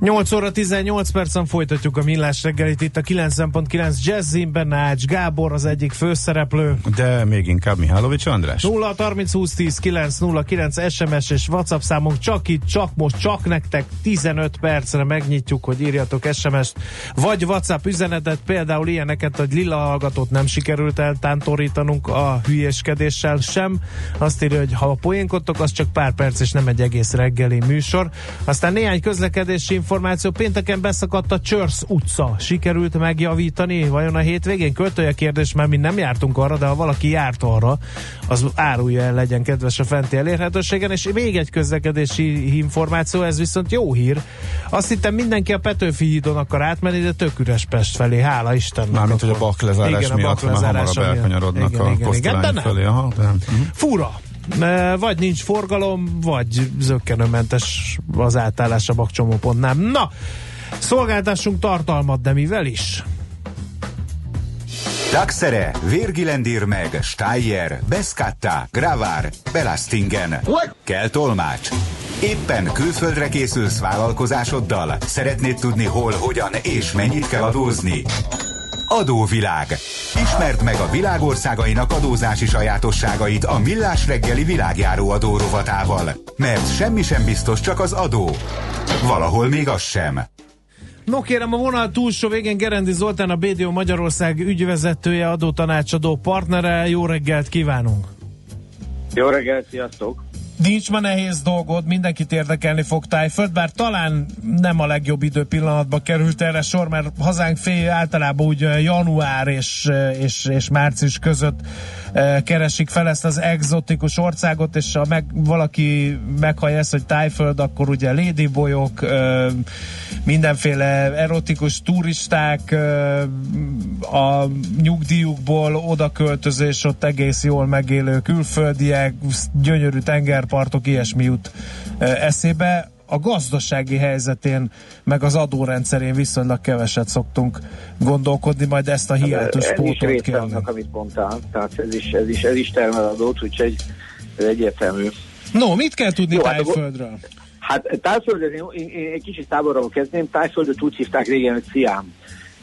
8 óra 18 percen folytatjuk a millás reggelit itt a 90.9 Jazzin, benne Ács Gábor az egyik főszereplő. De még inkább Mihálovics András. 0 30 20 10 9 0 9 SMS és WhatsApp számunk csak itt, csak most, csak nektek 15 percre megnyitjuk, hogy írjatok SMS-t, vagy WhatsApp üzenetet, például ilyeneket, hogy Lila hallgatót nem sikerült eltántorítanunk a hülyeskedéssel sem. Azt írja, hogy ha poénkodtok, az csak pár perc és nem egy egész reggeli műsor. Aztán néhány közlekedési információ. Pénteken beszakadt a Csörsz utca. Sikerült megjavítani? Vajon a hétvégén? Költője kérdés, mert mi nem jártunk arra, de ha valaki járt arra, az árulja el, legyen kedves a fenti elérhetőségen. És még egy közlekedési információ, ez viszont jó hír. Azt hittem mindenki a Petőfi hídon akar átmenni, de tök üres Pest felé, hála Istennek. Mármint, hogy a baklezárás igen, miatt a hamarabb elkanyarodnak igen, a igen, igen, de nem. felé. Aha, de, uh-huh. Fura. Vagy nincs forgalom, vagy zöggenőmentes az átállás a bakcsomópontnál. Na, szolgáltassunk tartalmat, de mivel is? Daxere, Virgilendir meg, Steyer, Beskatta, Gravár, Belastingen. Kell tolmács. Éppen külföldre készülsz vállalkozásoddal? Szeretnéd tudni hol, hogyan és mennyit kell adózni? Adóvilág. Ismerd meg a világországainak adózási sajátosságait a Millás reggeli világjáró adó rovatával. Mert semmi sem biztos, csak az adó. Valahol még az sem. No kérem, a vonal túlsó végén Gerendi Zoltán, a BDO Magyarország ügyvezetője, adótanácsadó partnere. Jó reggelt kívánunk! Jó reggelt, sziasztok! Nincs ma nehéz dolgod, mindenkit érdekelni fog Tájföld, bár talán nem a legjobb idő pillanatban került erre sor, mert hazánk fél általában úgy január és, és, és március között keresik fel ezt az exotikus országot, és ha meg, valaki meghallja ezt, hogy Tájföld, akkor ugye lédibolyok, mindenféle erotikus turisták, a nyugdíjukból oda költözés, ott egész jól megélő külföldiek, gyönyörű tengerpartok, ilyesmi jut eszébe a gazdasági helyzetén, meg az adórendszerén viszonylag keveset szoktunk gondolkodni, majd ezt a hiátus pótot kell. annak, amit mondtál. Tehát ez is, ez is, ez is termel adót, úgyhogy ez egyértelmű. No, mit kell tudni Jó, hát Tájföldről? Hát Tájföldet, én, én, én egy kicsit távolról kezdném, Tájföldet úgy hívták régen, hogy Sziám.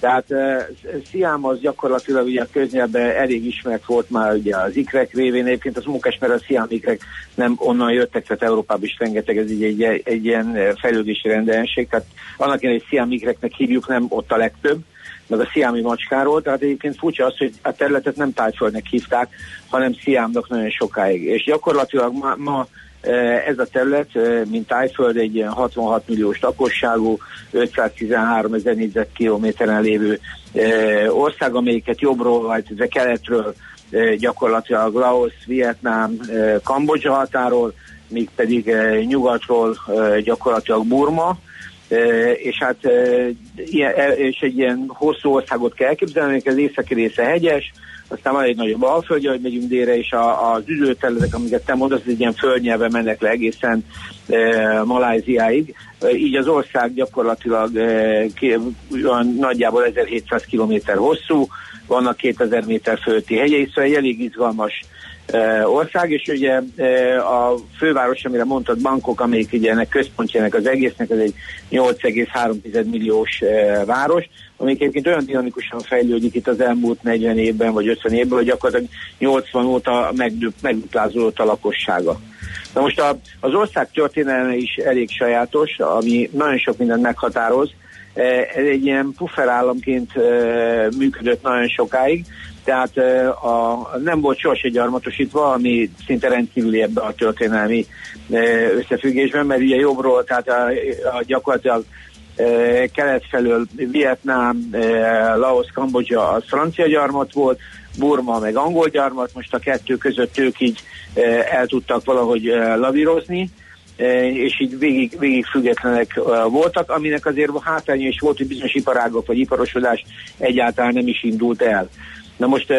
Tehát uh, Sziám az gyakorlatilag ugye a köznyelben elég ismert volt már ugye az ikrek révén, egyébként az munkás, mert a Sziám ikrek nem onnan jöttek, tehát Európában is rengeteg, ez így egy, egy, egy ilyen eh, fejlődési rendelenség, tehát annak én egy Sziám ikreknek hívjuk, nem ott a legtöbb, meg a sziámi macskáról, tehát egyébként furcsa az, hogy a területet nem Tájföldnek hívták, hanem Sziámnak nagyon sokáig. És gyakorlatilag ma, ma eh, ez a terület, eh, mint Tájföld, egy ilyen 66 milliós lakosságú, 513 ezer négyzetkilométeren lévő eh, ország, amelyiket jobbról vagy de keletről eh, gyakorlatilag Laos, Vietnám, eh, Kambodzsa határól, míg pedig eh, nyugatról eh, gyakorlatilag Burma, és hát és egy ilyen hosszú országot kell elképzelni, az északi része hegyes, aztán van egy nagyobb alföldje, hogy megyünk délre, és a, az üdőterületek, amiket te mondasz, egy ilyen földnyelven mennek le egészen e, Maláziáig. E, így az ország gyakorlatilag e, ki, olyan nagyjából 1700 km hosszú, vannak 2000 méter fölötti hegyei, szóval egy elég izgalmas ország, és ugye a főváros, amire mondtad, Bangkok, amelyik ugye ennek központja ennek az egésznek, ez egy 8,3 milliós város, amelyik egyébként olyan dinamikusan fejlődik itt az elmúlt 40 évben, vagy 50 évben, hogy gyakorlatilag 80 óta megduplázódott a lakossága. Na most a, az ország történelme is elég sajátos, ami nagyon sok mindent meghatároz. Ez egy ilyen pufferállamként működött nagyon sokáig, tehát a, nem volt sohasem gyarmatosítva, ami szinte rendkívüli ebbe a történelmi összefüggésben, mert ugye jobbról, tehát a, a gyakorlatilag kelet felől Vietnám, Laos, Kambodzsa az francia gyarmat volt, Burma meg angol gyarmat, most a kettő között ők így el tudtak valahogy lavírozni, és így végig, végig függetlenek voltak, aminek azért hátránya is volt, hogy bizonyos iparágok vagy iparosodás egyáltalán nem is indult el. Na most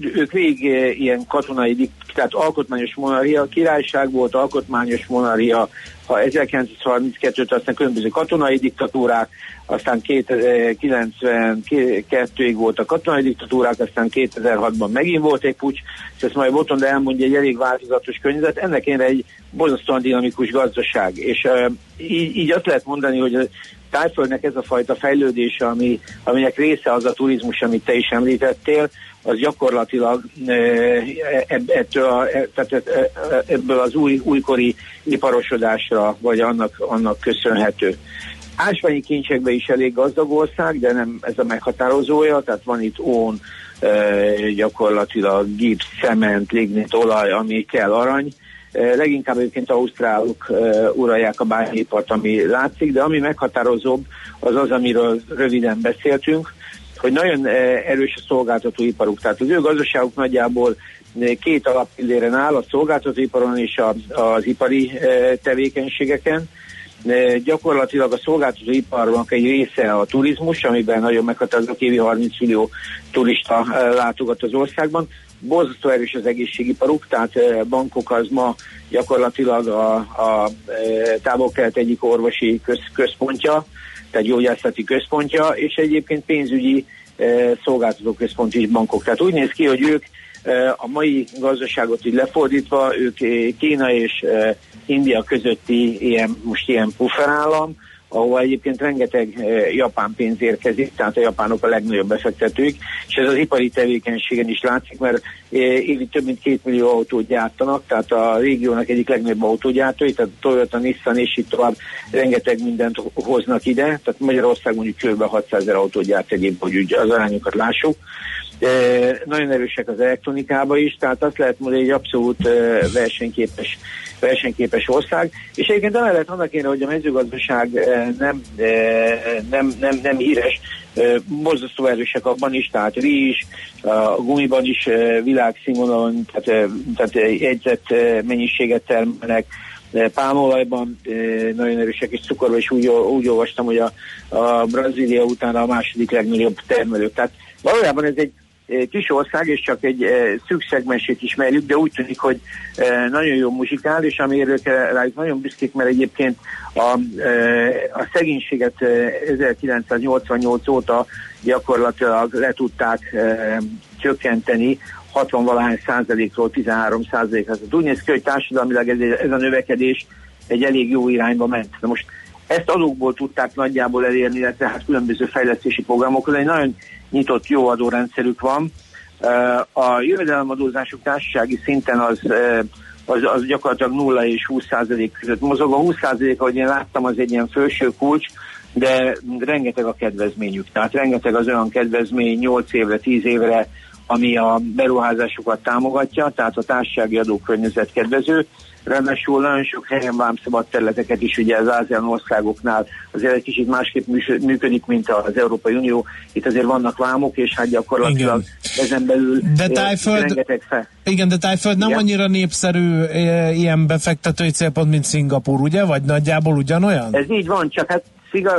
ők végig ilyen katonai, tehát alkotmányos monarchia, királyság volt, alkotmányos monarchia, ha 1932-t aztán különböző katonai diktatúrák, aztán 92-ig volt a katonai diktatúrák, aztán 2006-ban megint volt egy pucs, és ezt majd Botonda elmondja, egy elég változatos környezet, ennek én egy borzasztóan dinamikus gazdaság, és így, így azt lehet mondani, hogy Tájföldnek ez a fajta fejlődése, ami, aminek része az a turizmus, amit te is említettél, az gyakorlatilag ettől a, e, tehát ebből az új, újkori iparosodásra, vagy annak, annak köszönhető. Ásványi kincsekben is elég gazdag ország, de nem ez a meghatározója, tehát van itt ón, gyakorlatilag gipsz, cement, lignit, olaj, ami kell arany, Leginkább egyébként ausztrálok uralják a bányépart, ami látszik, de ami meghatározóbb, az az, amiről röviden beszéltünk, hogy nagyon erős a szolgáltatóiparuk. Tehát az ő gazdaságuk nagyjából két alapilléren áll, a szolgáltatóiparon és a, az ipari tevékenységeken. Gyakorlatilag a szolgáltatóiparnak egy része a turizmus, amiben nagyon meghatározó évi 30 millió turista látogat az országban borzasztó erős az egészségiparuk, tehát bankok az ma gyakorlatilag a, a távol-kelet egyik orvosi köz, központja, tehát gyógyászati központja, és egyébként pénzügyi szolgáltató központ is bankok. Tehát úgy néz ki, hogy ők a mai gazdaságot így lefordítva, ők Kína és India közötti ilyen, most ilyen pufferállam, ahol egyébként rengeteg eh, japán pénz érkezik, tehát a japánok a legnagyobb befektetők, és ez az ipari tevékenységen is látszik, mert eh, évi több mint két millió autót gyártanak, tehát a régiónak egyik legnagyobb autógyártói, tehát Toyota, Nissan és itt tovább rengeteg mindent hoznak ide, tehát Magyarország mondjuk kb. 600 ezer autót gyárt egy hogy az arányokat lássuk. E, nagyon erősek az elektronikában is, tehát azt lehet mondani, hogy egy abszolút e, versenyképes versenyképes ország, és egyébként emellett annak én, hogy a mezőgazdaság eh, nem, eh, nem, nem, nem híres, eh, borzasztó erősek abban is, tehát rizs, a gumiban is világszínvonalon, tehát, tehát egyzett mennyiséget termelnek, pálmolajban nagyon erősek, és cukorban is úgy, úgy olvastam, hogy a, a Brazília után a második legnagyobb termelő. Tehát valójában ez egy kis ország, és csak egy szűk szegmensét ismerjük, de úgy tűnik, hogy nagyon jó muzsikál, és amiért rájuk nagyon büszkék, mert egyébként a, a szegénységet 1988 óta gyakorlatilag le tudták csökkenteni 60 valahány százalékról 13 százalékra. Úgy néz ki, hogy társadalmilag ez, ez a növekedés egy elég jó irányba ment. Na most ezt adókból tudták nagyjából elérni, illetve hát különböző fejlesztési programokról. Egy nagyon nyitott jó adórendszerük van. A jövedelemadózásuk társasági szinten az, az, az gyakorlatilag 0 és 20 százalék között mozog. A 20 százalék, ahogy én láttam, az egy ilyen felső kulcs, de rengeteg a kedvezményük. Tehát rengeteg az olyan kedvezmény 8 évre, 10 évre, ami a beruházásokat támogatja, tehát a társasági adókörnyezet kedvező. Ráadásul nagyon sok helyen vámszabad területeket is ugye az ASEAN országoknál azért egy kicsit másképp működik, mint az Európai Unió. Itt azért vannak vámok, és hát gyakorlatilag igen. ezen belül de tájföld, rengeteg fel. Igen, de Tájföld nem igen? annyira népszerű e, ilyen befektetői célpont, mint Szingapur, ugye? Vagy nagyjából ugyanolyan? Ez így van, csak hát sziga,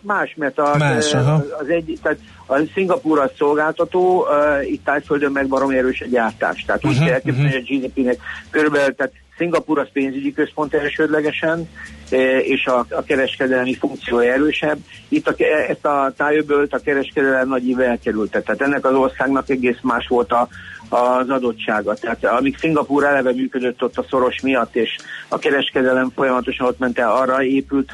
más, mert a, más, az egy, tehát a Szingapúr az szolgáltató, itt Tájföldön meg barom erős a gyártás. Tehát uh-huh, úgy kell elképzelni, uh-huh. a GDP-nek körülbelül, tehát Szingapur az pénzügyi központ elsődlegesen, e, és a, a kereskedelmi funkciója erősebb. Itt a, ezt a tájöbölt a kereskedelem nagy íve elkerülte. Tehát ennek az országnak egész más volt a, az adottsága. Tehát amíg Szingapúr eleve működött ott a szoros miatt, és a kereskedelem folyamatosan ott ment el, arra épült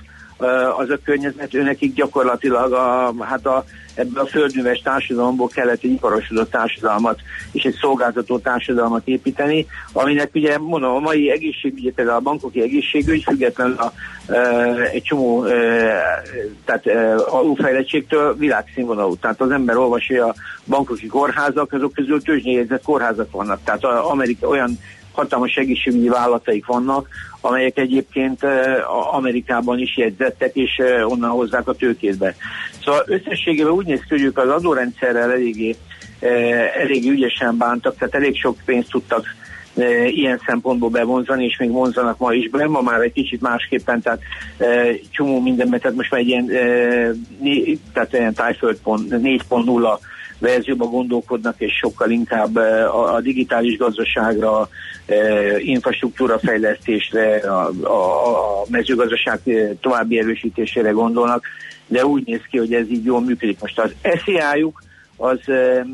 az a környezet, őnekik gyakorlatilag a, hát a, ebből a földműves társadalomból kellett egy iparosodott társadalmat és egy szolgáltató társadalmat építeni, aminek ugye mondom, a mai egészségügy, például a bankoki egészségügy független a, e, egy csomó e, tehát e, alulfejlettségtől világszínvonalú. Tehát az ember olvasja a bankoki kórházak, azok közül tőzsnyéjegyzett kórházak vannak. Tehát a Amerika olyan hatalmas egészségügyi vállalataik vannak, amelyek egyébként Amerikában is jegyzettek, és onnan hozzák a tőkét Szóval összességében úgy néz ki, hogy ők az adórendszerrel eléggé, eléggé ügyesen bántak, tehát elég sok pénzt tudtak ilyen szempontból bevonzani, és még vonzanak ma is be, ma már egy kicsit másképpen, tehát e, csomó mindenben, tehát most már egy ilyen, e, né, tehát ilyen tájföld pont, 4.0 verzióba gondolkodnak, és sokkal inkább a, a digitális gazdaságra, infrastruktúra fejlesztésre, a, a, a mezőgazdaság további erősítésére gondolnak, de úgy néz ki, hogy ez így jól működik. Most az SZIA-juk az,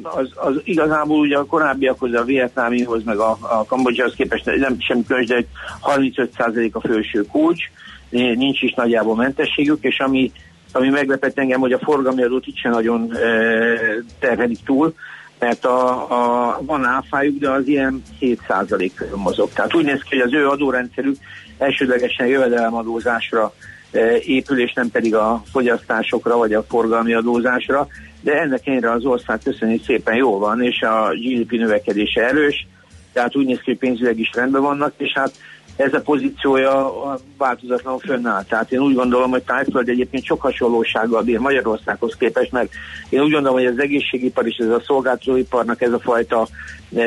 az, az igazából ugye a korábbiakhoz, a vietnámihoz, meg a, a Kambodzsához képest nem semmi különös, de 35% a felső kulcs, nincs is nagyjából mentességük, és ami, ami meglepett engem, hogy a forgalmi adót itt sem nagyon e, terhelik túl, mert a, a, van áfájuk, de az ilyen 7% körül mozog. Tehát úgy néz ki, hogy az ő adórendszerük elsődlegesen jövedelemadózásra e, épül, és nem pedig a fogyasztásokra vagy a forgalmi adózásra, de ennek ennyire az ország köszönjük szépen jól van, és a GDP növekedése erős, tehát úgy néz ki, hogy pénzüleg is rendben vannak, és hát ez a pozíciója változatlanul fönnáll. Tehát én úgy gondolom, hogy Tájföld egyébként sok hasonlósággal bír Magyarországhoz képest, mert én úgy gondolom, hogy az egészségipar és ez a szolgáltatóiparnak ez a fajta e,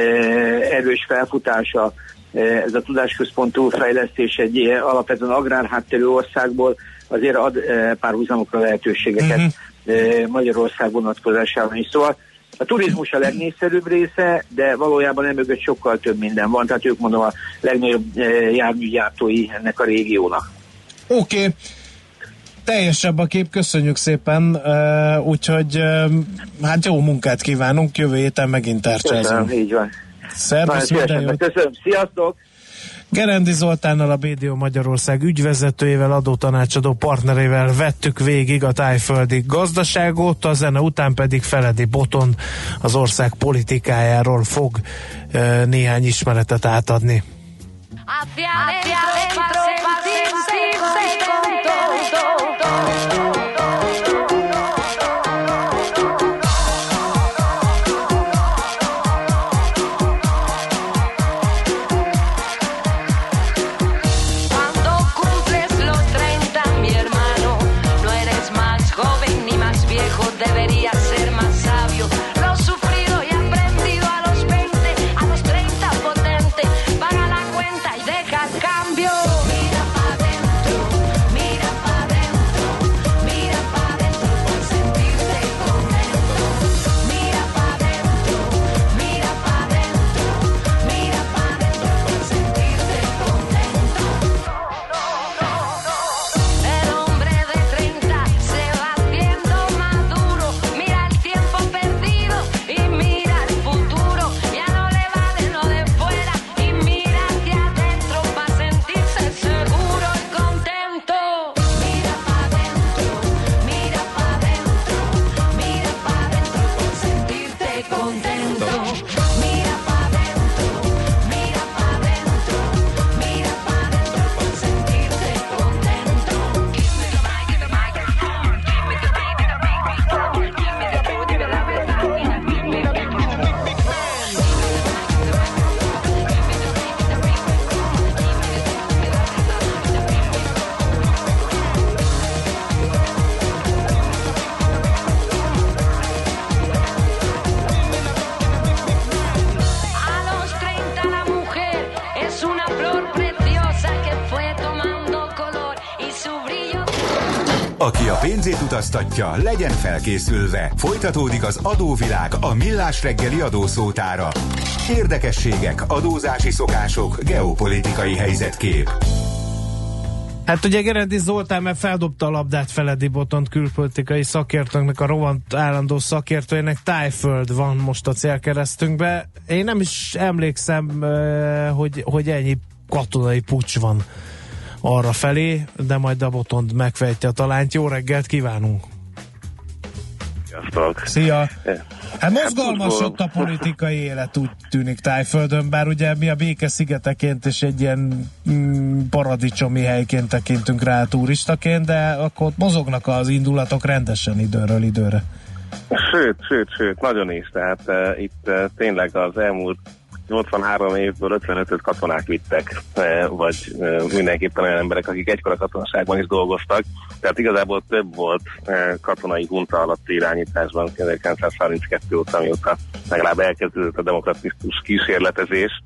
erős felfutása, e, ez a tudásközpontú fejlesztés egy alapvetően agrárhátterű országból azért ad e, párhuzamokra lehetőségeket uh-huh. Magyarország vonatkozásában is. Szóval a turizmus a legnépszerűbb része, de valójában emögött sokkal több minden van, tehát ők mondom a legnagyobb eh, járműgyártói ennek a régiónak. Oké. Okay teljesebb a kép, köszönjük szépen, uh, úgyhogy uh, hát jó munkát kívánunk, jövő héten megint tárcsázunk. Köszönöm, így van. Szervusz, Köszönöm, sziasztok! Gerendi Zoltánnal, a BDO Magyarország ügyvezetőjével, adótanácsadó partnerével vettük végig a tájföldi gazdaságot, a zene után pedig Feledi Boton az ország politikájáról fog e, néhány ismeretet átadni. Hacia adentro, pénzét utaztatja, legyen felkészülve. Folytatódik az adóvilág a millás reggeli adószótára. Érdekességek, adózási szokások, geopolitikai helyzetkép. Hát ugye Gerendi Zoltán mert feldobta a labdát Feledi Botont külpolitikai szakértőnknek, a rovant állandó szakértőjének Tájföld van most a célkeresztünkbe. Én nem is emlékszem, hogy, hogy ennyi katonai pucs van arra felé, de majd a botond megfejtje a talányt. Jó reggelt kívánunk! Sziasztok! Szia! Hát mozgalmas ott a politikai élet úgy tűnik Tájföldön, bár ugye mi a béke szigeteként és egy ilyen mm, paradicsomi helyként tekintünk rá turistaként, de akkor ott mozognak az indulatok rendesen időről időre. Sőt, sőt, sőt, nagyon is. Tehát uh, itt uh, tényleg az elmúlt 83 évből 55-öt katonák vittek, e, vagy e, mindenképpen olyan emberek, akik egykor a katonaságban is dolgoztak. Tehát igazából több volt e, katonai hunta alatti irányításban 1932 óta, mióta legalább elkezdődött a demokratikus kísérletezés,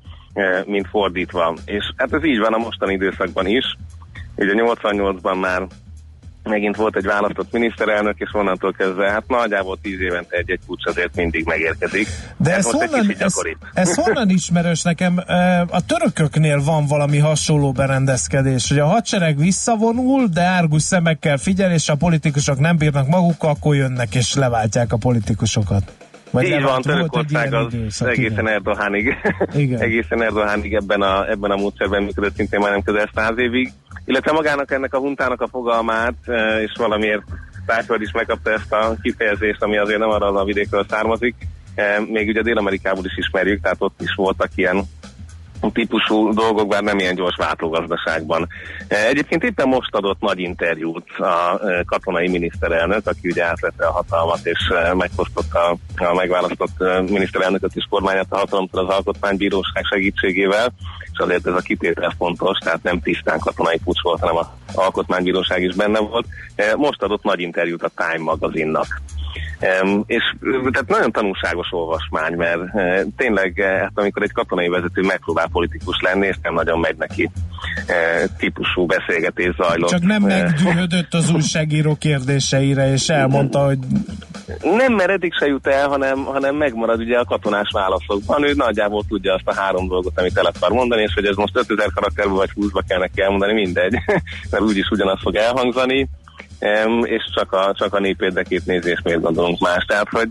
mint fordítva. És hát ez így van a mostani időszakban is. Ugye 88-ban már megint volt egy választott miniszterelnök, és onnantól kezdve, hát nagyjából tíz évente egy-egy pucs azért mindig megérkezik. De ez, honnan, ez, ez honnan ismerős nekem? A törököknél van valami hasonló berendezkedés, hogy a hadsereg visszavonul, de árgus szemekkel figyel, és a politikusok nem bírnak magukkal, akkor jönnek és leváltják a politikusokat. Vagy Így van, Törökország az időszak, egészen Erdohánig, egészen Erdohánig ebben a, ebben a módszerben működött szintén majdnem közel száz évig, illetve magának ennek a huntának a fogalmát, e, és valamiért Tájföld is megkapta ezt a kifejezést, ami azért nem arra a vidékről származik, e, még ugye Dél-Amerikából is ismerjük, tehát ott is voltak ilyen típusú dolgok, bár nem ilyen gyors váltógazdaságban. E, egyébként éppen most adott nagy interjút a katonai miniszterelnök, aki ugye átvette a hatalmat és megfosztotta a megválasztott miniszterelnököt és kormányát a hatalomtól az alkotmánybíróság segítségével, azért ez a kitétel fontos, tehát nem tisztán katonai pucs volt, hanem az alkotmánybíróság is benne volt. Most adott nagy interjút a Time magazinnak. Um, és tehát nagyon tanulságos olvasmány, mert uh, tényleg hát amikor egy katonai vezető megpróbál politikus lenni, és nem nagyon megy neki típusú beszélgetés zajlott. Csak nem meggyűhödött az újságíró kérdéseire, és elmondta, hogy... Nem, mert eddig se jut el, hanem, hanem megmarad ugye a katonás válaszokban. Ő nagyjából tudja azt a három dolgot, amit el akar mondani, és hogy ez most 5000 karakterben vagy 20-ba kell neki elmondani, mindegy, mert úgyis ugyanaz fog elhangzani és csak a, csak a nép érdekét nézés miért gondolunk más. Tehát, hogy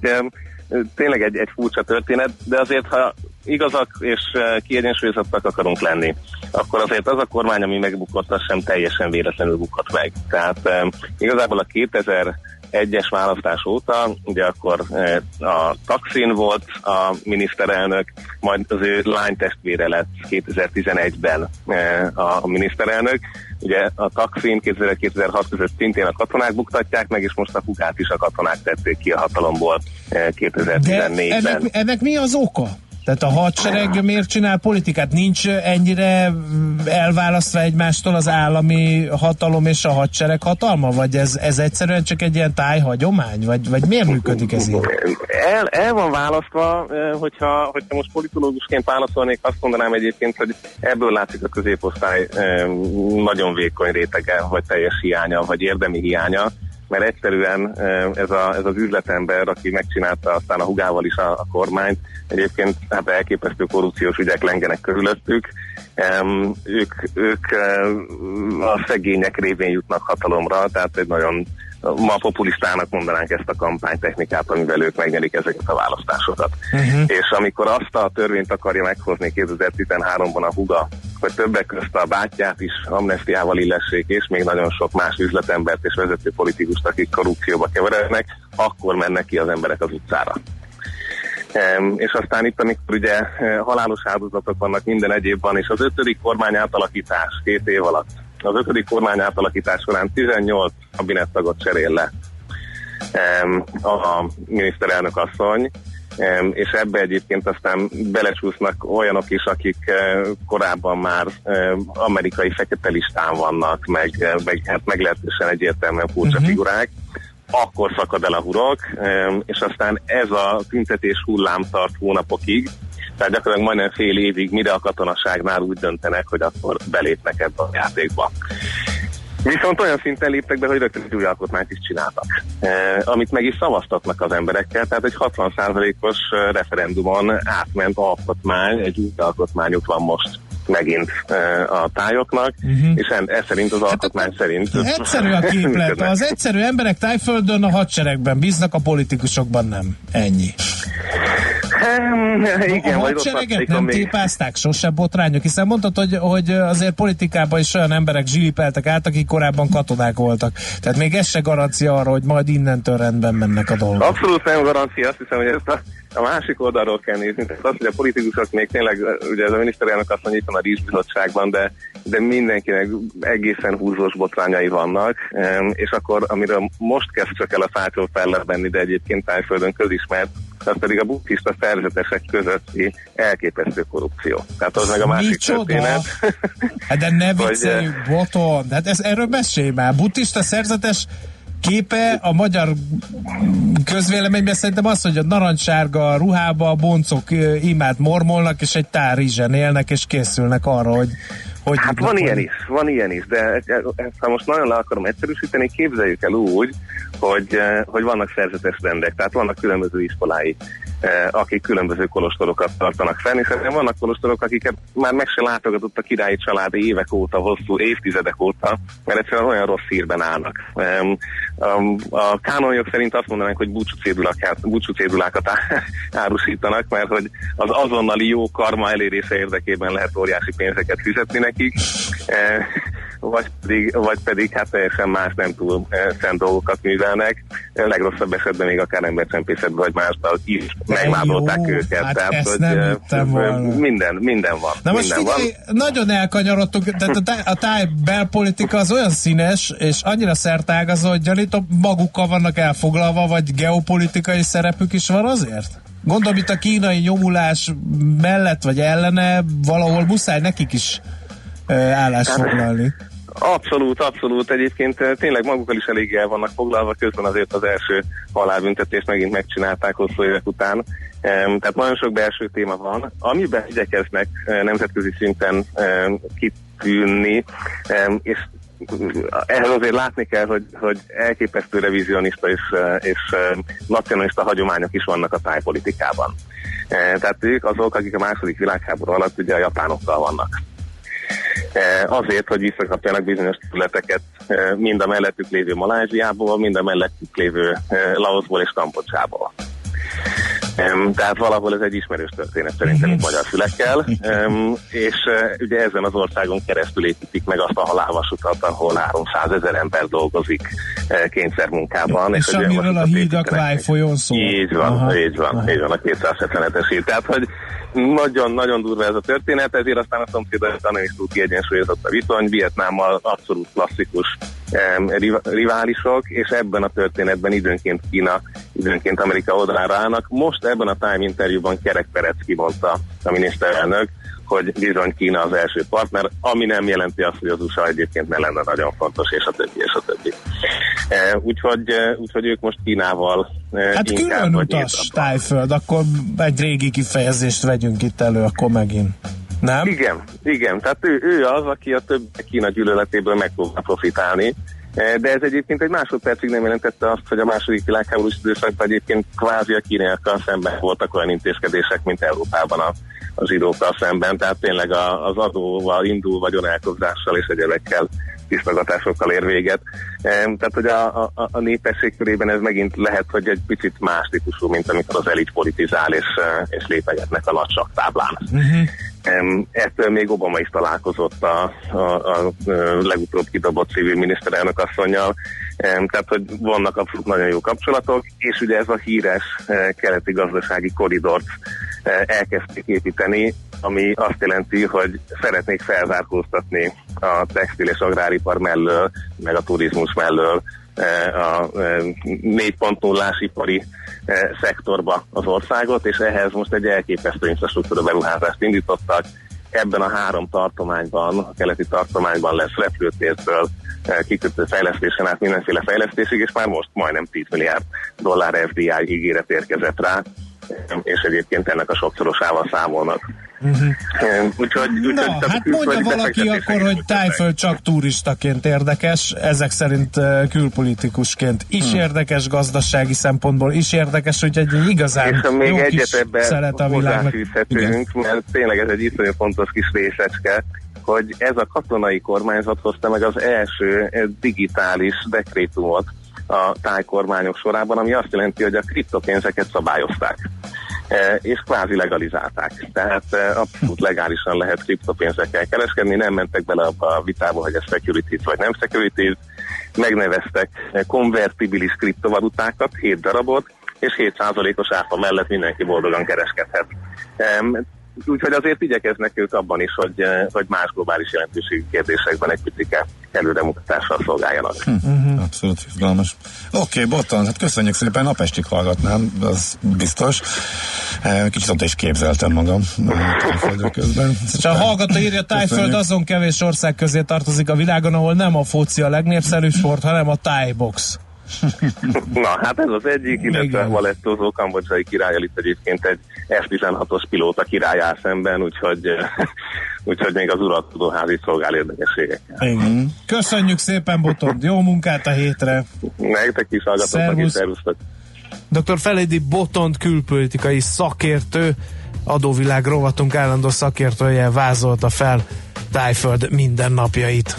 tényleg egy, egy furcsa történet, de azért, ha igazak és e, kiegyensúlyozottak akarunk lenni, akkor azért az a kormány, ami megbukott, az sem teljesen véletlenül bukott meg. Tehát igazából a 2000 egyes választás óta, ugye akkor e, a Taksin volt a miniszterelnök, majd az ő lánytestvére lett 2011-ben e, a miniszterelnök, Ugye a Taksin 2006 között szintén a katonák buktatják meg, és most a hugát is a katonák tették ki a hatalomból 2014-ben. De ennek, ennek mi az oka? Tehát a hadsereg miért csinál politikát? Nincs ennyire elválasztva egymástól az állami hatalom és a hadsereg hatalma? Vagy ez, ez egyszerűen csak egy ilyen tájhagyomány? Vagy, vagy miért működik ez így? El, el van választva, hogyha, hogyha most politológusként válaszolnék, azt mondanám egyébként, hogy ebből látszik a középosztály nagyon vékony rétege, vagy teljes hiánya, vagy érdemi hiánya mert egyszerűen ez, a, ez az üzletember, aki megcsinálta aztán a hugával is a, a kormányt, egyébként hát elképesztő korrupciós ügyek lengenek körülöttük, um, ők, ők a szegények révén jutnak hatalomra, tehát egy nagyon ma populistának mondanánk ezt a kampánytechnikát, amivel ők megnyerik ezeket a választásokat. Uh-huh. És amikor azt a törvényt akarja meghozni 2013-ban a Huga, hogy többek közt a bátyját is amnestiával illessék, és még nagyon sok más üzletembert és vezető politikust, akik korrupcióba keverednek, akkor mennek ki az emberek az utcára. És aztán itt, amikor ugye eh, halálos áldozatok vannak minden egyébben, és az ötödik kormány átalakítás két év alatt az ötödik kormány átalakítás során 18 kabinettagot cserél le a miniszterelnök asszony, és ebbe egyébként aztán belecsúsznak olyanok is, akik eh, korábban már amerikai fekete listán vannak, meg, eh, meg hát meglehetősen egyértelműen furcsa uh-huh. figurák, akkor szakad el a hurok, és aztán ez a tüntetés hullám tart hónapokig, tehát gyakorlatilag majdnem fél évig, mire a katonaságnál úgy döntenek, hogy akkor belépnek ebbe a játékba. Viszont olyan szinten léptek be, hogy rögtön egy új alkotmányt is csináltak, eh, amit meg is szavaztatnak az emberekkel, tehát egy 60%-os eh, referendumon átment alkotmány, egy új alkotmányuk van most megint uh, a tájoknak, uh-huh. és ez szerint az hát alkotmány hát, szerint... Egyszerű a képlet. Az egyszerű emberek tájföldön a hadseregben bíznak, a politikusokban nem. Ennyi. Igen, a hadsereget nem még... tépázták sose botrányok, hiszen mondtad, hogy, hogy azért politikában is olyan emberek zsilipeltek át, akik korábban katonák voltak. Tehát még ez se garancia arra, hogy majd innentől rendben mennek a dolgok. Abszolút nem garancia, azt hiszem, hogy ezt a a másik oldalról kell nézni, tehát az, hogy a politikusok még tényleg, ugye ez a miniszterelnök azt mondja, itt van a rízbizottságban, de, de mindenkinek egészen húzós botrányai vannak, és akkor, amiről most kezd csak el a fácról fellebenni, de egyébként tájföldön közismert, az pedig a buddhista szerzetesek közötti elképesztő korrupció. Tehát az meg a másik Micsoda? történet. Hát de ne vicceljük, boton, hát ez, erről mesélj már. Buddhista szerzetes képe a magyar közvéleményben szerintem az, hogy a narancssárga ruhába a boncok imát mormolnak, és egy tár élnek, és készülnek arra, hogy Hogy hát van ilyen is, van ilyen is, de ezt, ha most nagyon le akarom egyszerűsíteni, képzeljük el úgy, hogy, hogy vannak szerzetes rendek, tehát vannak különböző iskolái, akik különböző kolostorokat tartanak fenn, hiszen vannak kolostorok, akiket már meg se látogatott a királyi család évek óta, hosszú évtizedek óta, mert egyszerűen olyan rossz hírben állnak. A kánonjog szerint azt mondanánk, hogy búcsú cédulákat árusítanak, mert hogy az azonnali jó karma elérése érdekében lehet óriási pénzeket fizetni nekik vagy pedig, vagy pedig hát teljesen más nem túl e, szent dolgokat művelnek. A legrosszabb esetben még akár embercsempészetben vagy másban is megvábolták őket. Hát Tehát, ezt hogy nem e, minden, minden van. Na most minden figyelj, van. nagyon elkanyarodtunk, tehát a táj, a táj belpolitika az olyan színes, és annyira szertágazó, hogy gyanítom magukkal vannak elfoglalva, vagy geopolitikai szerepük is van azért? Gondolom itt a kínai nyomulás mellett vagy ellene valahol muszáj nekik is állást foglalni. Abszolút, abszolút. Egyébként tényleg magukkal is elég el vannak foglalva, közben azért az első halálbüntetést megint megcsinálták hosszú évek után. Tehát nagyon sok belső téma van, amiben igyekeznek nemzetközi szinten kitűnni, és ehhez azért látni kell, hogy, hogy elképesztő revizionista és, és nacionalista hagyományok is vannak a tájpolitikában. Tehát ők azok, akik a második világháború alatt ugye a japánokkal vannak. Eh, azért, hogy visszakapjanak bizonyos területeket eh, mind a mellettük lévő Maláziából, mind a mellettük lévő eh, Laosból és Kambodzsából. Tehát valahol ez egy ismerős történet szerintem itt magyar fülekkel, um, és uh, ugye ezen az országon keresztül építik meg azt a halálvasutat, ahol 300 ezer ember dolgozik uh, kényszermunkában. És, és amiről a híd a Kváj folyón szól. Így van, Aha. így van, Aha. így van, a 277-es híd. Tehát, hogy nagyon-nagyon durva ez a történet, ezért aztán a szomszédokban nem is túl kiegyensúlyozott a viszony, Vietnámmal abszolút klasszikus riválisok, és ebben a történetben időnként Kína, időnként Amerika oldalára állnak. Most ebben a Time interjúban Kerek Perec kimondta a miniszterelnök, hogy bizony Kína az első partner, ami nem jelenti azt, hogy az USA egyébként ne lenne nagyon fontos, és a többi, és a többi. E, úgyhogy, e, úgyhogy ők most Kínával e, Hát külön utas tájföld, akkor egy régi kifejezést vegyünk itt elő, akkor megint. Nem? Igen, igen. Tehát ő, ő az, aki a több Kína gyűlöletéből megpróbál profitálni. De ez egyébként egy másodpercig nem jelentette azt, hogy a második világháborús időszakban egyébként kvázi a kínaiakkal szemben voltak olyan intézkedések, mint Európában a a zsidókkal szemben, tehát tényleg az adóval indul vagyonelkozással és egyebekkel tisztogatásokkal ér véget. Tehát, hogy a, a, a népesség körében ez megint lehet, hogy egy picit más típusú, mint amikor az elit politizál és, és lépegetnek a nagy táblán. Uh-huh. Ettől még Obama is találkozott a, a, a legutóbb kidobott civil miniszterelnök asszonynal, tehát, hogy vannak abszolút nagyon jó kapcsolatok, és ugye ez a híres keleti gazdasági koridort elkezdték építeni, ami azt jelenti, hogy szeretnék felzárkóztatni a textil és agráripar mellől, meg a turizmus mellől a 4.0-ás ipari szektorba az országot, és ehhez most egy elképesztő infrastruktúra beruházást indítottak. Ebben a három tartományban, a keleti tartományban lesz repülőtérből kikötő fejlesztésen át mindenféle fejlesztésig, és már most majdnem 10 milliárd dollár FDI ígéret érkezett rá, és egyébként ennek a sokszorosával számolnak. Uh-huh. Úgyhogy, úgyhogy Na, hát mondja valaki akkor, hogy Tájföld csak turistaként érdekes, ezek szerint külpolitikusként is hmm. érdekes gazdasági szempontból, is érdekes, hogy egy igazán És még jó egyet ebben a világnak. mert tényleg ez egy iszonyú fontos kis részecske, hogy ez a katonai kormányzat hozta meg az első digitális dekrétumot a tájkormányok sorában, ami azt jelenti, hogy a kriptopénzeket szabályozták e, és kvázi legalizálták. Tehát e, abszolút legálisan lehet kriptopénzekkel kereskedni, nem mentek bele abba a vitába, hogy ez securities vagy nem securities, megneveztek konvertibilis kriptovalutákat, 7 darabot, és 7%-os áfa mellett mindenki boldogan kereskedhet. Úgyhogy azért igyekeznek ők abban is, hogy, eh, hogy más globális jelentőségű kérdésekben egy picike előremutatással szolgáljanak. Uh-huh. Abszolút izgalmas. Oké, okay, Botton, hát köszönjük szépen, napestig hallgatnám, az biztos. Eh, kicsit ott is képzeltem magam a közben. Csak a hallgató írja, Tájföld azon kevés ország közé tartozik a világon, ahol nem a foci a legnépszerűbb sport, hanem a tájbox. Na, hát ez az egyik, illetve Valettózó kambodzsai királyal itt egyébként egy F-16-os pilóta királyá szemben, úgyhogy, úgyhogy még az uralkodó házi szolgál érdekességekkel. Igen. Köszönjük szépen, Botond! Jó munkát a hétre! Nektek is hallgatóknak is, szervusztok! Dr. Feledi Botond külpolitikai szakértő, adóvilág rovatunk állandó szakértője vázolta fel Tájföld mindennapjait.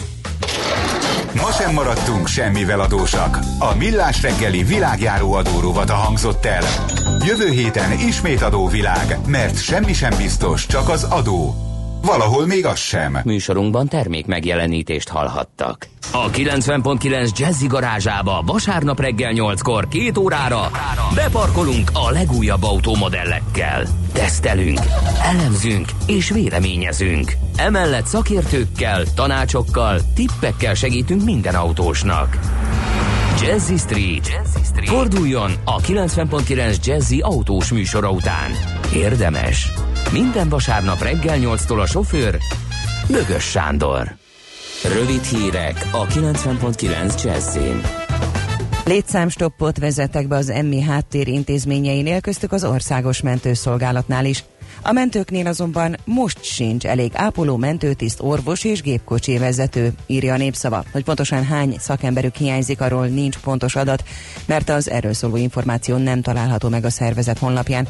Ma sem maradtunk semmivel adósak. A Millás reggeli világjáró adórovata hangzott el. Jövő héten ismét adóvilág, mert semmi sem biztos, csak az adó. Valahol még az sem. Műsorunkban termék megjelenítést hallhattak. A 90.9 Jazzy garázsába vasárnap reggel 8-kor két órára beparkolunk a legújabb automodellekkel. Tesztelünk, elemzünk és véleményezünk. Emellett szakértőkkel, tanácsokkal, tippekkel segítünk minden autósnak. Jazzy Street. Jazzy Street. Forduljon a 90.9 Jazzy autós műsora után. Érdemes. Minden vasárnap reggel 8-tól a sofőr Bögös Sándor. Rövid hírek a 90.9 Jazzin. Létszámstoppot vezettek be az emmi háttér intézményeinél, köztük az országos mentőszolgálatnál is. A mentőknél azonban most sincs elég ápoló, mentőtiszt, orvos és gépkocsi vezető, írja a népszava. Hogy pontosan hány szakemberük hiányzik, arról nincs pontos adat, mert az erről szóló információ nem található meg a szervezet honlapján.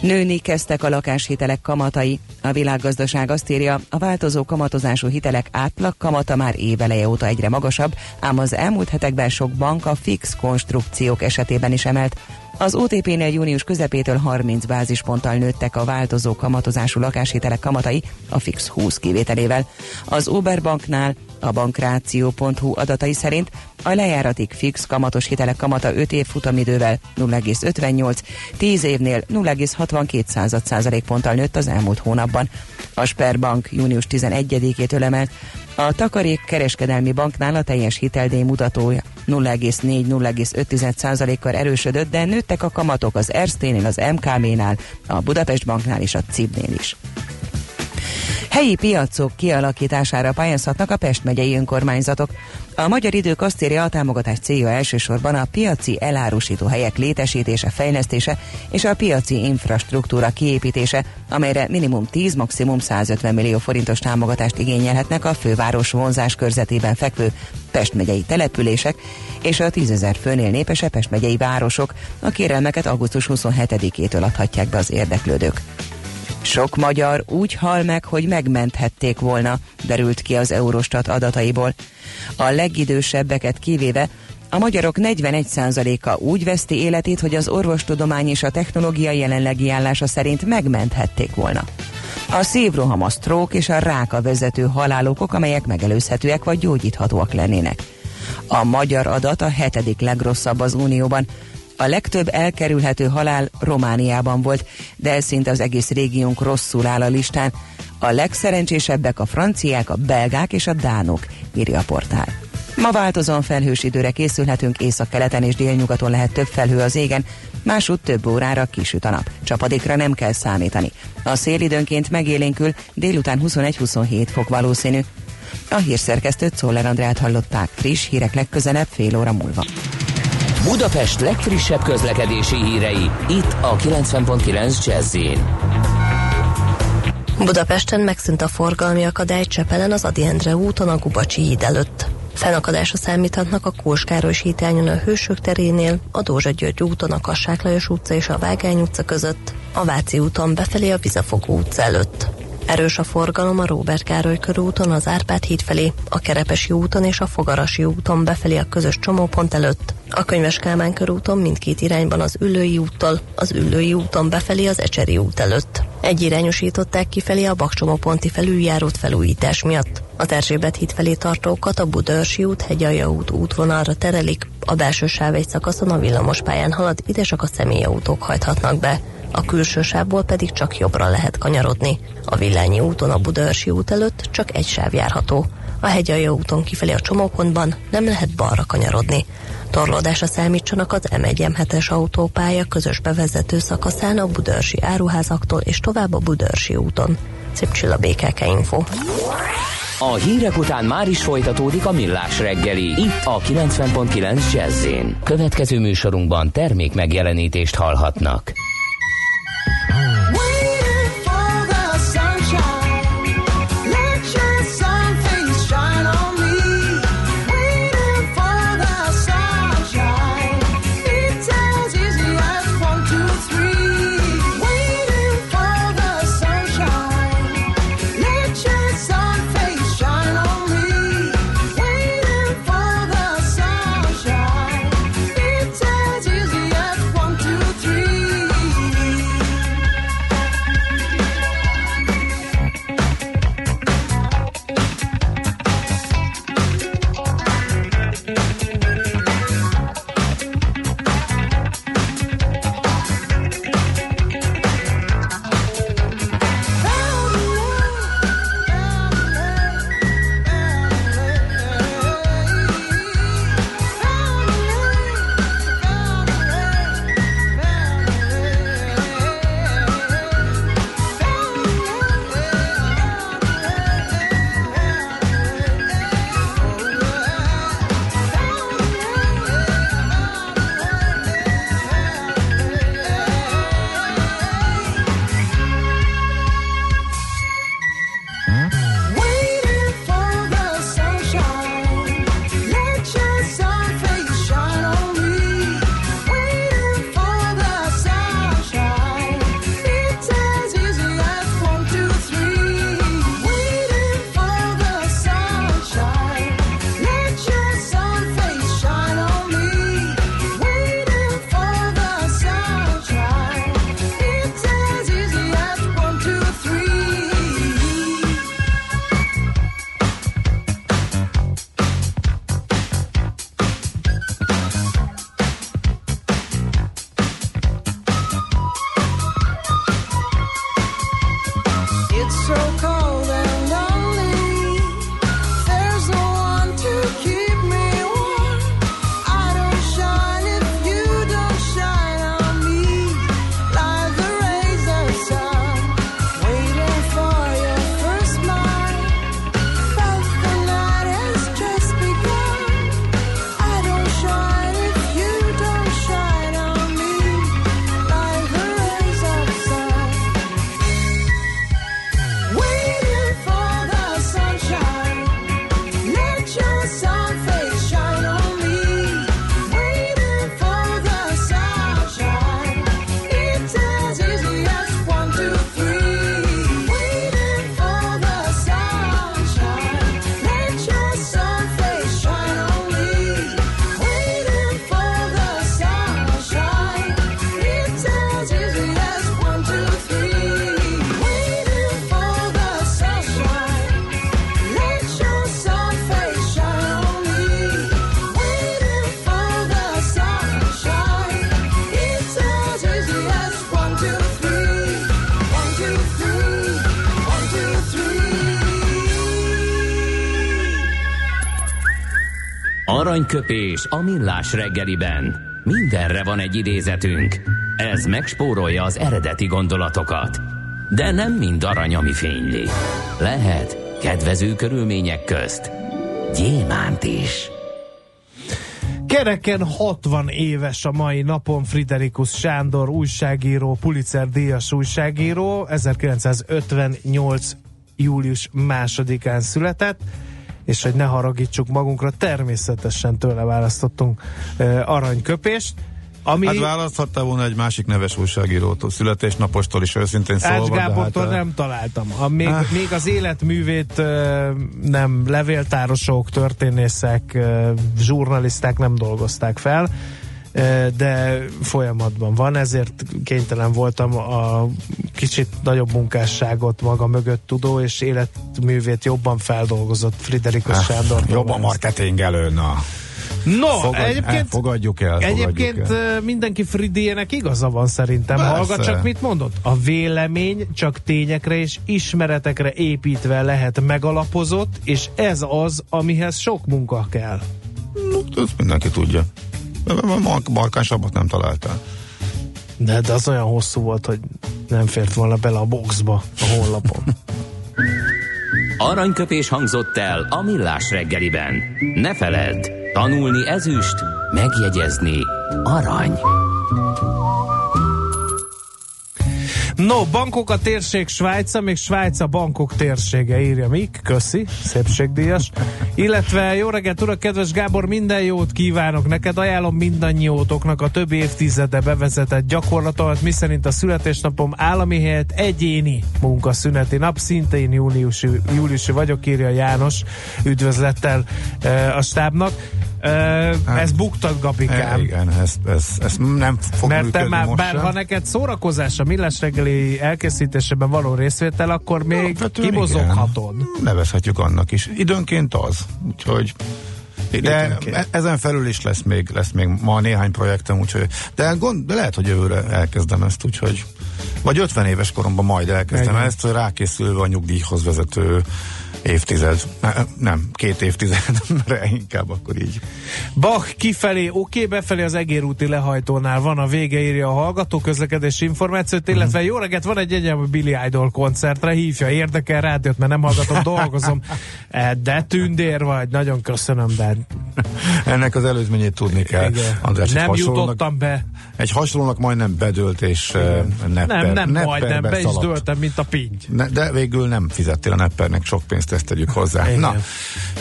Nőni kezdtek a lakáshitelek kamatai. A világgazdaság azt írja, a változó kamatozású hitelek átlag kamata már éveleje óta egyre magasabb, ám az elmúlt hetekben sok bank a fix konstrukciók esetében is emelt. Az OTP-nél június közepétől 30 bázisponttal nőttek a változó kamatozású lakáshitelek kamatai, a fix 20 kivételével. Az Oberbanknál a bankráció.hu adatai szerint a lejáratig fix kamatos hitelek kamata 5 év futamidővel 0,58, 10 évnél 0,62 százalékponttal nőtt az elmúlt hónapban. A Sperbank június 11-től emelt, a Takarék Kereskedelmi Banknál a teljes hiteldíj mutatója 0,4-0,5%-kal erősödött, de nőttek a kamatok az Ersténél, az MKB-nál, a Budapest Banknál és a CIB-nél is. Helyi piacok kialakítására pályázhatnak a Pest megyei önkormányzatok. A magyar idők azt írja, a támogatás célja elsősorban a piaci elárusító helyek létesítése, fejlesztése és a piaci infrastruktúra kiépítése, amelyre minimum 10, maximum 150 millió forintos támogatást igényelhetnek a főváros vonzás körzetében fekvő Pest megyei települések és a 10 ezer főnél népesebb Pest megyei városok. A kérelmeket augusztus 27-től adhatják be az érdeklődők. Sok magyar úgy hal meg, hogy megmenthették volna, derült ki az Eurostat adataiból. A legidősebbeket kivéve a magyarok 41%-a úgy veszti életét, hogy az orvostudomány és a technológia jelenlegi állása szerint megmenthették volna. A szívroham, a sztrók és a ráka vezető halálokok, amelyek megelőzhetőek vagy gyógyíthatóak lennének. A magyar adat a hetedik legrosszabb az Unióban, a legtöbb elkerülhető halál Romániában volt, de szinte az egész régiónk rosszul áll a listán. A legszerencsésebbek a franciák, a belgák és a dánok, írja a portál. Ma változóan felhős időre készülhetünk, északkeleten és délnyugaton lehet több felhő az égen, másút több órára kisüt a nap. Csapadékra nem kell számítani. A szél időnként megélénkül, délután 21-27 fok valószínű. A hírszerkesztőt Szoller Andrát hallották. Friss hírek legközelebb fél óra múlva. Budapest legfrissebb közlekedési hírei, itt a 90.9 jazz Budapesten megszűnt a forgalmi akadály Csepelen az Adi Endre úton a Gubacsi híd előtt. Fennakadásra számíthatnak a Kóskároly sítányon a Hősök terénél, a Dózsa György úton a Kassák Lajos utca és a Vágány utca között, a Váci úton befelé a Vizafogó utca előtt. Erős a forgalom a Róbert Károly körúton, az Árpád híd felé, a Kerepesi úton és a Fogarasi úton befelé a közös csomópont előtt, a Könyves Kálmán körúton mindkét irányban az Üllői úttól, az Üllői úton befelé az Ecseri út előtt. Egy irányosították kifelé a Bakcsomóponti felüljárót felújítás miatt. Az Erzsébet híd felé tartókat a Budörsi út, Hegyalja út útvonalra terelik, a belső sáv egy szakaszon a villamospályán halad, ide csak a személyautók hajthatnak be a külső sávból pedig csak jobbra lehet kanyarodni. A Villányi úton a Budaörsi út előtt csak egy sáv járható. A Hegyalja úton kifelé a csomópontban nem lehet balra kanyarodni. Torlódásra számítsanak az M1-M7-es autópálya közös bevezető szakaszán a Budörsi áruházaktól és tovább a Budörsi úton. Szép csilla BKK Info. A hírek után már is folytatódik a millás reggeli, itt a 90.9 jazz Következő műsorunkban termék megjelenítést hallhatnak. Aranyköpés a millás reggeliben. Mindenre van egy idézetünk. Ez megspórolja az eredeti gondolatokat. De nem mind arany, ami fényli. Lehet kedvező körülmények közt gyémánt is. Kereken 60 éves a mai napon Friderikus Sándor újságíró, Pulitzer díjas újságíró, 1958 július másodikán született és hogy ne haragítsuk magunkra, természetesen tőle választottunk uh, aranyköpést. Ami... Hát választhatta volna egy másik neves újságírótól, születésnapostól is őszintén szólva. Ács Gábortól hát, nem találtam. A, még, ah. még az életművét nem levéltárosok, történészek, zsurnaliszták nem dolgozták fel de folyamatban van, ezért kénytelen voltam a kicsit nagyobb munkásságot maga mögött tudó, és életművét jobban feldolgozott Friderikus ah, Sándor. Jobban marketingelő, na. No, Fogad, egyébként, fogadjuk el. Egyébként fogadjuk el. mindenki Fridiének igaza van szerintem. Persze. Hallgat csak mit mondott. A vélemény csak tényekre és ismeretekre építve lehet megalapozott, és ez az, amihez sok munka kell. No, ezt mindenki tudja. Mark, markánsabbat nem találtál. De, de az olyan hosszú volt, hogy nem fért volna bele a boxba a honlapon. Aranyköpés hangzott el a millás reggeliben. Ne feledd, tanulni ezüst, megjegyezni arany. No, bankok a térség Svájca, még Svájc a bankok térsége, írja Mik, köszi, szépségdíjas. Illetve jó reggelt, urak, kedves Gábor, minden jót kívánok neked, ajánlom mindannyiótoknak a több évtizede bevezetett gyakorlatomat, miszerint a születésnapom állami helyett egyéni munkaszüneti nap, szintén júliusi, júliusi vagyok, írja János, üdvözlettel e, a stábnak. Uh, ez buktad, Gabikám. E, igen, ez, ez, ez nem fog Mert te már, most bár sem. ha neked szórakozás a millás reggeli elkészítésében való részvétel, akkor még no, kibozoghatod. Igen. Nevezhetjük annak is. Időnként az. Úgyhogy de Időnként. ezen felül is lesz még, lesz még ma néhány projektem, úgyhogy, de, gond, de lehet, hogy jövőre elkezdem ezt, úgyhogy vagy 50 éves koromban majd elkezdem Igen. ezt, hogy rákészülve a nyugdíjhoz vezető évtized, nem, két évtizedre inkább akkor így. Bach kifelé, oké, okay, befelé az egérúti lehajtónál van a vége, írja a hallgató közlekedési információt, illetve uh-huh. jó reggelt, van egy egyelmű Billy Idol koncertre, hívja, érdekel rádiót, mert nem hallgatom, dolgozom, de tündér vagy, nagyon köszönöm, de... Ennek az előzményét tudni kell. András, nem jutottam be. Egy hasonlónak majdnem bedőlt, és nepper, Nem, nem majdnem, be is dőltem, mint a pinty. Ne, de végül nem fizettél a neppernek sok pénzt ezt tegyük hozzá. Igen. Na,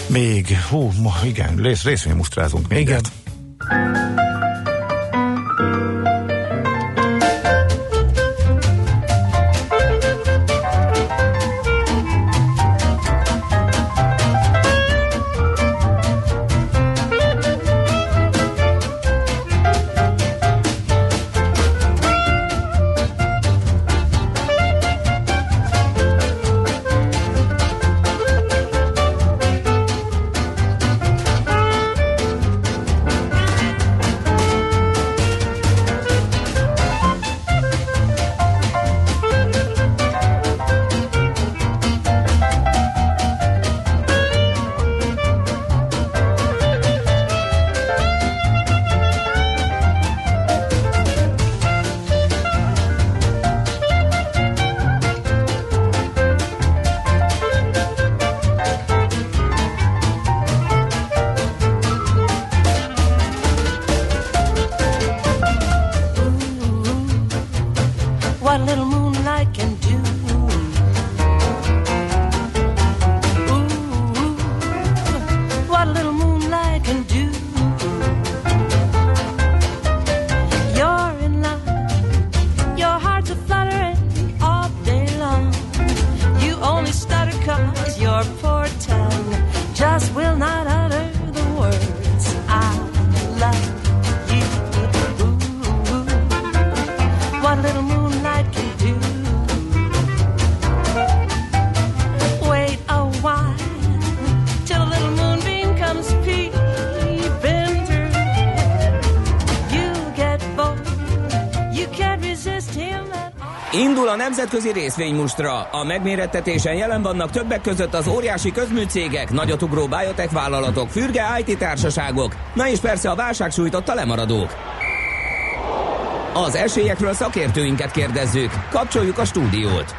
még, hú, igen, rész, részvénymusztrázunk még. Igen. Indul a nemzetközi részvénymustra. A megmérettetésen jelen vannak többek között az óriási közműcégek, nagyotugró biotech vállalatok, fürge IT társaságok, na és persze a válság sújtotta lemaradók. Az esélyekről szakértőinket kérdezzük. Kapcsoljuk a stúdiót.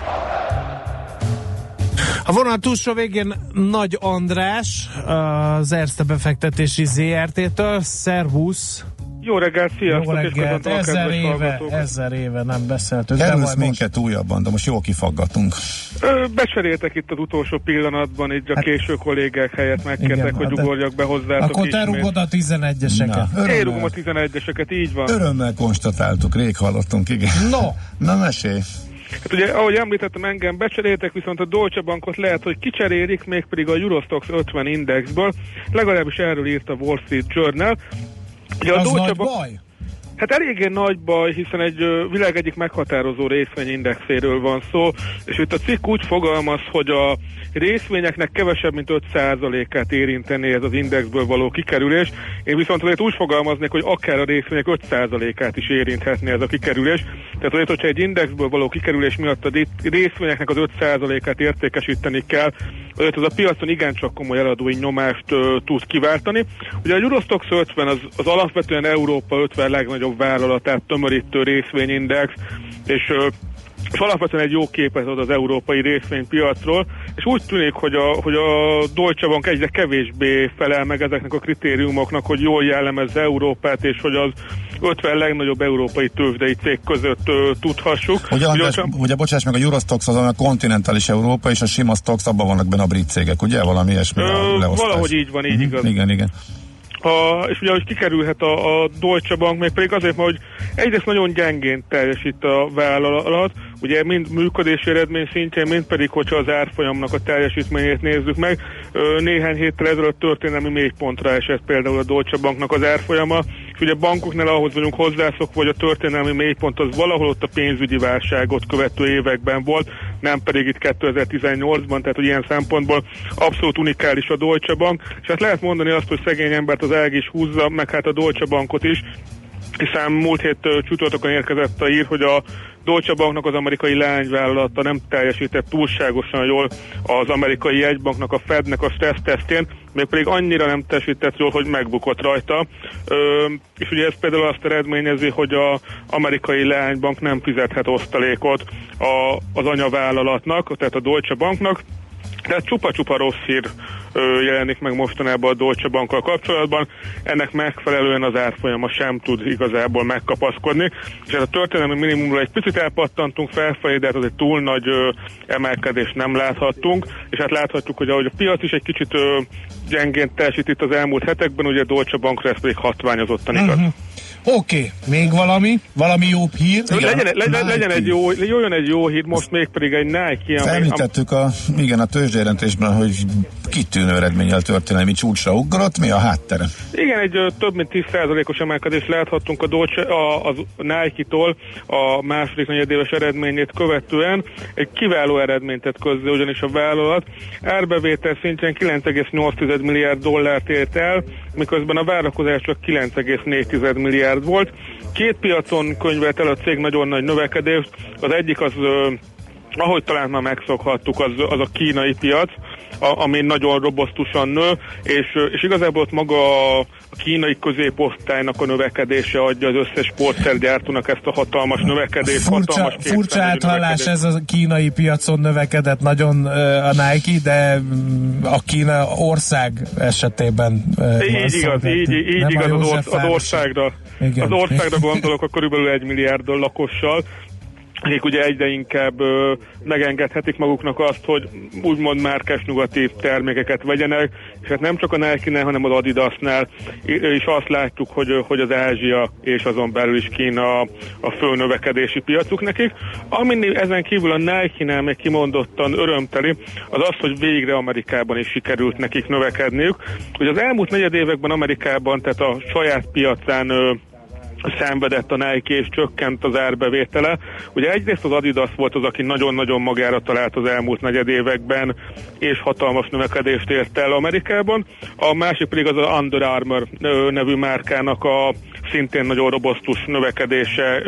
A vonal túlsó végén Nagy András, az Erste befektetési ZRT-től. Szervusz! Jó reggelt, sziasztok! Jó reggelt, ezer éve, ezer éve nem beszéltünk. Kerülsz minket most... újabban, de most jól kifaggatunk. Ö, becseréltek itt az utolsó pillanatban, így a hát, késő kollégák helyett megkértek, hogy ugorjak be hozzátok Akkor te rúgod a 11-eseket. Én rúgom a 11-eseket, így van. Örömmel konstatáltuk, rég hallottunk, igen. No! Na mesélj! Hát ugye, ahogy említettem, engem becseréltek, viszont a Deutsche Bankot lehet, hogy kicserélik, mégpedig a Eurostox 50 indexből. Legalábbis erről írt a Wall Street Journal. Ugye a Az Deutsche nagy baj? Hát eléggé nagy baj, hiszen egy világ egyik meghatározó részvényindexéről van szó, és itt a cikk úgy fogalmaz, hogy a részvényeknek kevesebb, mint 5%-át érinteni ez az indexből való kikerülés. Én viszont azért úgy fogalmaznék, hogy akár a részvények 5%-át is érinthetné ez a kikerülés. Tehát azért, hogyha egy indexből való kikerülés miatt a részvényeknek az 5%-át értékesíteni kell, az a piacon igencsak komoly eladói nyomást uh, tud kiváltani. Ugye a Eurostox 50 az, az alapvetően Európa 50 legnagyobb vállalatát tömörítő részvényindex, és uh, és alapvetően egy jó képet ad az európai részvénypiacról, és úgy tűnik, hogy a, hogy a Deutsche Bank egyre kevésbé felel meg ezeknek a kritériumoknak, hogy jól jellemezze Európát, és hogy az 50 legnagyobb európai tőzsdei cég között ö, tudhassuk. Ugye, András, ugye, ugye bocsáss meg, a Eurostox az a kontinentális Európa, és a sima Stox, abban vannak benne a brit cégek, ugye? Valami ilyesmi ö, Valahogy így van, így uh-huh. igaz. Igen, igen. A, és ugye, hogy kikerülhet a, a Deutsche Bank, még pedig azért, mert hogy egyrészt nagyon gyengén teljesít a vállalat, ugye mind működési eredmény szintjén, mind pedig, hogyha az árfolyamnak a teljesítményét nézzük meg, néhány héttel ezelőtt történelmi mélypontra esett például a Deutsche Banknak az árfolyama, és ugye bankoknál ahhoz vagyunk hozzászokva, hogy a történelmi mélypont az valahol ott a pénzügyi válságot követő években volt, nem pedig itt 2018-ban, tehát hogy ilyen szempontból abszolút unikális a Deutsche Bank, és hát lehet mondani azt, hogy szegény embert az ág is húzza, meg hát a Deutsche Bankot is, hiszen múlt hét csütörtökön érkezett a ír, hogy a Deutsche Banknak az amerikai lányvállalata nem teljesített túlságosan jól az amerikai jegybanknak, a Fednek a stressztesztjén, még pedig annyira nem teljesített jól, hogy megbukott rajta. Ö, és ugye ez például azt eredményezi, hogy az amerikai leánybank nem fizethet osztalékot a, az anyavállalatnak, tehát a Deutsche Banknak, tehát csupa-csupa rossz hír ö, jelenik meg mostanában a Deutsche Bankkal kapcsolatban. Ennek megfelelően az árfolyama sem tud igazából megkapaszkodni. És ez a történelmi minimumról egy picit elpattantunk felfelé, de hát az egy túl nagy ö, emelkedés nem láthattunk. És hát láthatjuk, hogy ahogy a piac is egy kicsit ö, gyengén teljesít itt az elmúlt hetekben, ugye a Deutsche Bankra ez pedig hatványozottan igaz. Uh-huh. Oké, okay. még valami? Valami jó hír? Igen, legyen, legyen, legyen egy jó, jöjjön egy jó hír, most még pedig egy Nike. Említettük a, igen, a tőzsdérentésben, hogy kitűnő eredménnyel történelmi csúcsra ugrott. Mi a háttere? Igen, egy több mint 10%-os emelkedést láthattunk a, Dolce, a, a Nike-tól a második negyedéves eredményét követően. Egy kiváló eredményt tett közzé ugyanis a vállalat. Árbevétel szintjén 9,8 milliárd dollárt ért el, miközben a várakozás csak 9,4 milliárd volt. Két piacon könyvelt el a cég nagyon nagy növekedést. Az egyik az ahogy talán már megszokhattuk, az, az a kínai piac, a, ami nagyon robosztusan nő, és, és igazából ott maga a kínai középosztálynak a növekedése adja az összes sportszergyártónak ezt a hatalmas növekedést. Furcsa, hatalmas furcsa áthallás ez a kínai piacon növekedett nagyon a Nike, de mm, a Kína ország esetében így igaz, így, így igaz az, orsz, az országra. Igen. Az országra gondolok a körülbelül egy milliárd lakossal, akik ugye egyre inkább ö, megengedhetik maguknak azt, hogy úgymond márkás nyugati termékeket vegyenek, és hát nem csak a nike hanem az Adidasnál is azt látjuk, hogy, hogy az Ázsia és azon belül is Kína a, fő növekedési piacuk nekik. Ami ezen kívül a Nike-nál még kimondottan örömteli, az az, hogy végre Amerikában is sikerült nekik növekedniük. Ugye az elmúlt negyed években Amerikában, tehát a saját piacán ö, szenvedett a Nike és csökkent az árbevétele. Ugye egyrészt az Adidas volt az, aki nagyon-nagyon magára talált az elmúlt negyed években, és hatalmas növekedést ért el Amerikában. A másik pedig az a Under Armour nevű márkának a szintén nagyon robosztus növekedése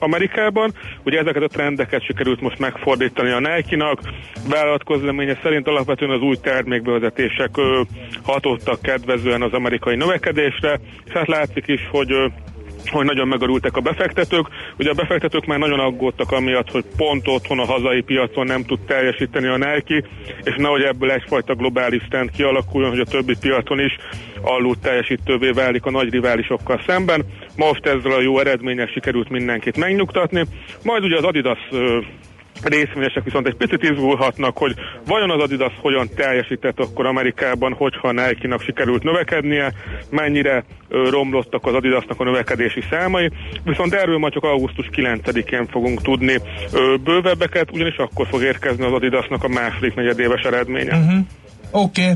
Amerikában. Ugye ezeket a trendeket sikerült most megfordítani a Nike-nak. Vállalat szerint alapvetően az új termékbevezetések hatottak kedvezően az amerikai növekedésre, és hát látszik is, hogy hogy nagyon megarultak a befektetők. Ugye a befektetők már nagyon aggódtak amiatt, hogy pont otthon a hazai piacon nem tud teljesíteni a Nike, és nehogy ebből egyfajta globális trend kialakuljon, hogy a többi piacon is alul teljesítővé válik a nagy riválisokkal szemben. Most ezzel a jó eredménnyel sikerült mindenkit megnyugtatni. Majd ugye az Adidas részvényesek viszont egy picit izgulhatnak, hogy vajon az Adidas hogyan teljesített akkor Amerikában, hogyha Nike-nak sikerült növekednie, mennyire romlottak az Adidasnak a növekedési számai, viszont erről majd csak augusztus 9-én fogunk tudni bővebbeket, ugyanis akkor fog érkezni az Adidasnak a második negyedéves eredménye. Uh-huh. Oké. Okay.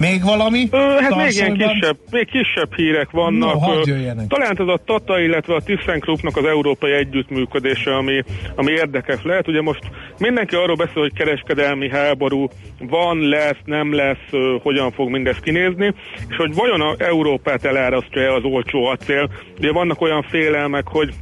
Még valami? Ö, hát még ilyen kisebb, még kisebb hírek vannak. No, Ö, talán ez a Tata, illetve a ThyssenKruppnak az európai együttműködése, ami, ami érdekes lehet. Ugye most mindenki arról beszél, hogy kereskedelmi háború van, lesz, nem lesz, ö, hogyan fog mindez kinézni, és hogy vajon a Európát elárasztja az olcsó acél. Ugye vannak olyan félelmek, hogy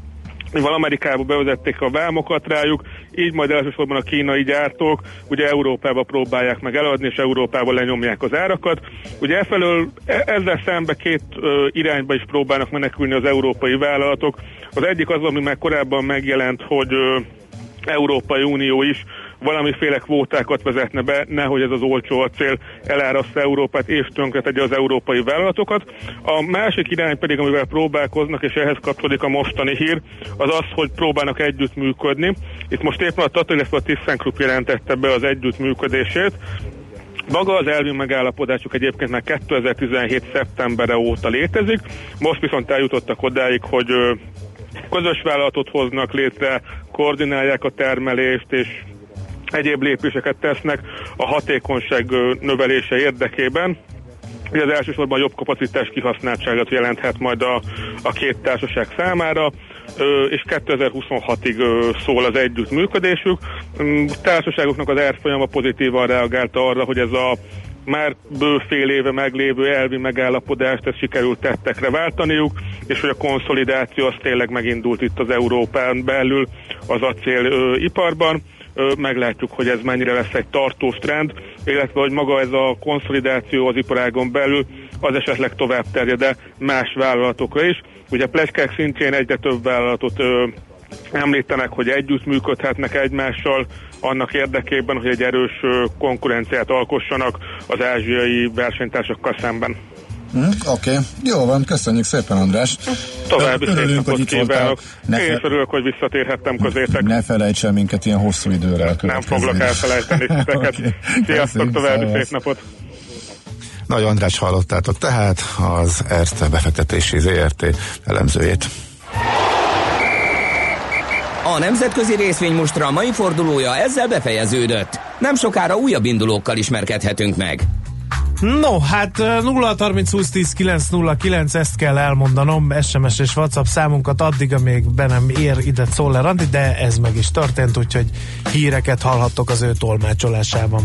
mivel Amerikába bevezették a vámokat rájuk, így majd elsősorban a kínai gyártók ugye Európába próbálják meg eladni, és Európába lenyomják az árakat. Ugye efelől e- ezzel szembe két ö, irányba is próbálnak menekülni az európai vállalatok. Az egyik az, ami már korábban megjelent, hogy ö, Európai Unió is valamiféle kvótákat vezetne be, nehogy ez az olcsó acél eláraszta Európát és tönkretegye az európai vállalatokat. A másik irány pedig, amivel próbálkoznak, és ehhez kapcsolódik a mostani hír, az az, hogy próbálnak együttműködni. Itt most éppen a Tata, illetve a ThyssenKrupp jelentette be az együttműködését, maga az elvi megállapodásuk egyébként már 2017. szeptembere óta létezik, most viszont eljutottak odáig, hogy közös vállalatot hoznak létre, koordinálják a termelést, és egyéb lépéseket tesznek a hatékonyság növelése érdekében. Ugye az elsősorban jobb kapacitás kihasználtságot jelenthet majd a, a két társaság számára, és 2026-ig szól az együttműködésük. Mm, társaságoknak az árfolyama pozitívan reagálta arra, hogy ez a már bőfél éve meglévő elvi megállapodást, ezt sikerült tettekre váltaniuk, és hogy a konszolidáció az tényleg megindult itt az Európán belül az acéliparban meglátjuk, hogy ez mennyire lesz egy tartós trend, illetve hogy maga ez a konszolidáció az iparágon belül az esetleg tovább terjed más vállalatokra is. Ugye plegykák szintjén egyre több vállalatot ö, említenek, hogy együtt működhetnek egymással annak érdekében, hogy egy erős konkurenciát alkossanak az ázsiai versenytársakkal szemben. Mm, Oké, okay. jó van, köszönjük szépen András. További szép napot kívánok. Ne Én is örülök, hogy visszatérhettem közétek. Ne felejts el minket ilyen hosszú időre Nem foglak elfelejteni titeket. okay. Sziasztok, további szép napot. Nagy András hallottátok tehát az Erste befektetési ZRT elemzőjét. A nemzetközi részvénymustra mai fordulója ezzel befejeződött. Nem sokára újabb indulókkal ismerkedhetünk meg. No, hát 0 30 20 10 9 0 9, ezt kell elmondanom, SMS és WhatsApp számunkat addig, amíg be nem ér ide Czoller de ez meg is történt, úgyhogy híreket hallhattok az ő tolmácsolásában.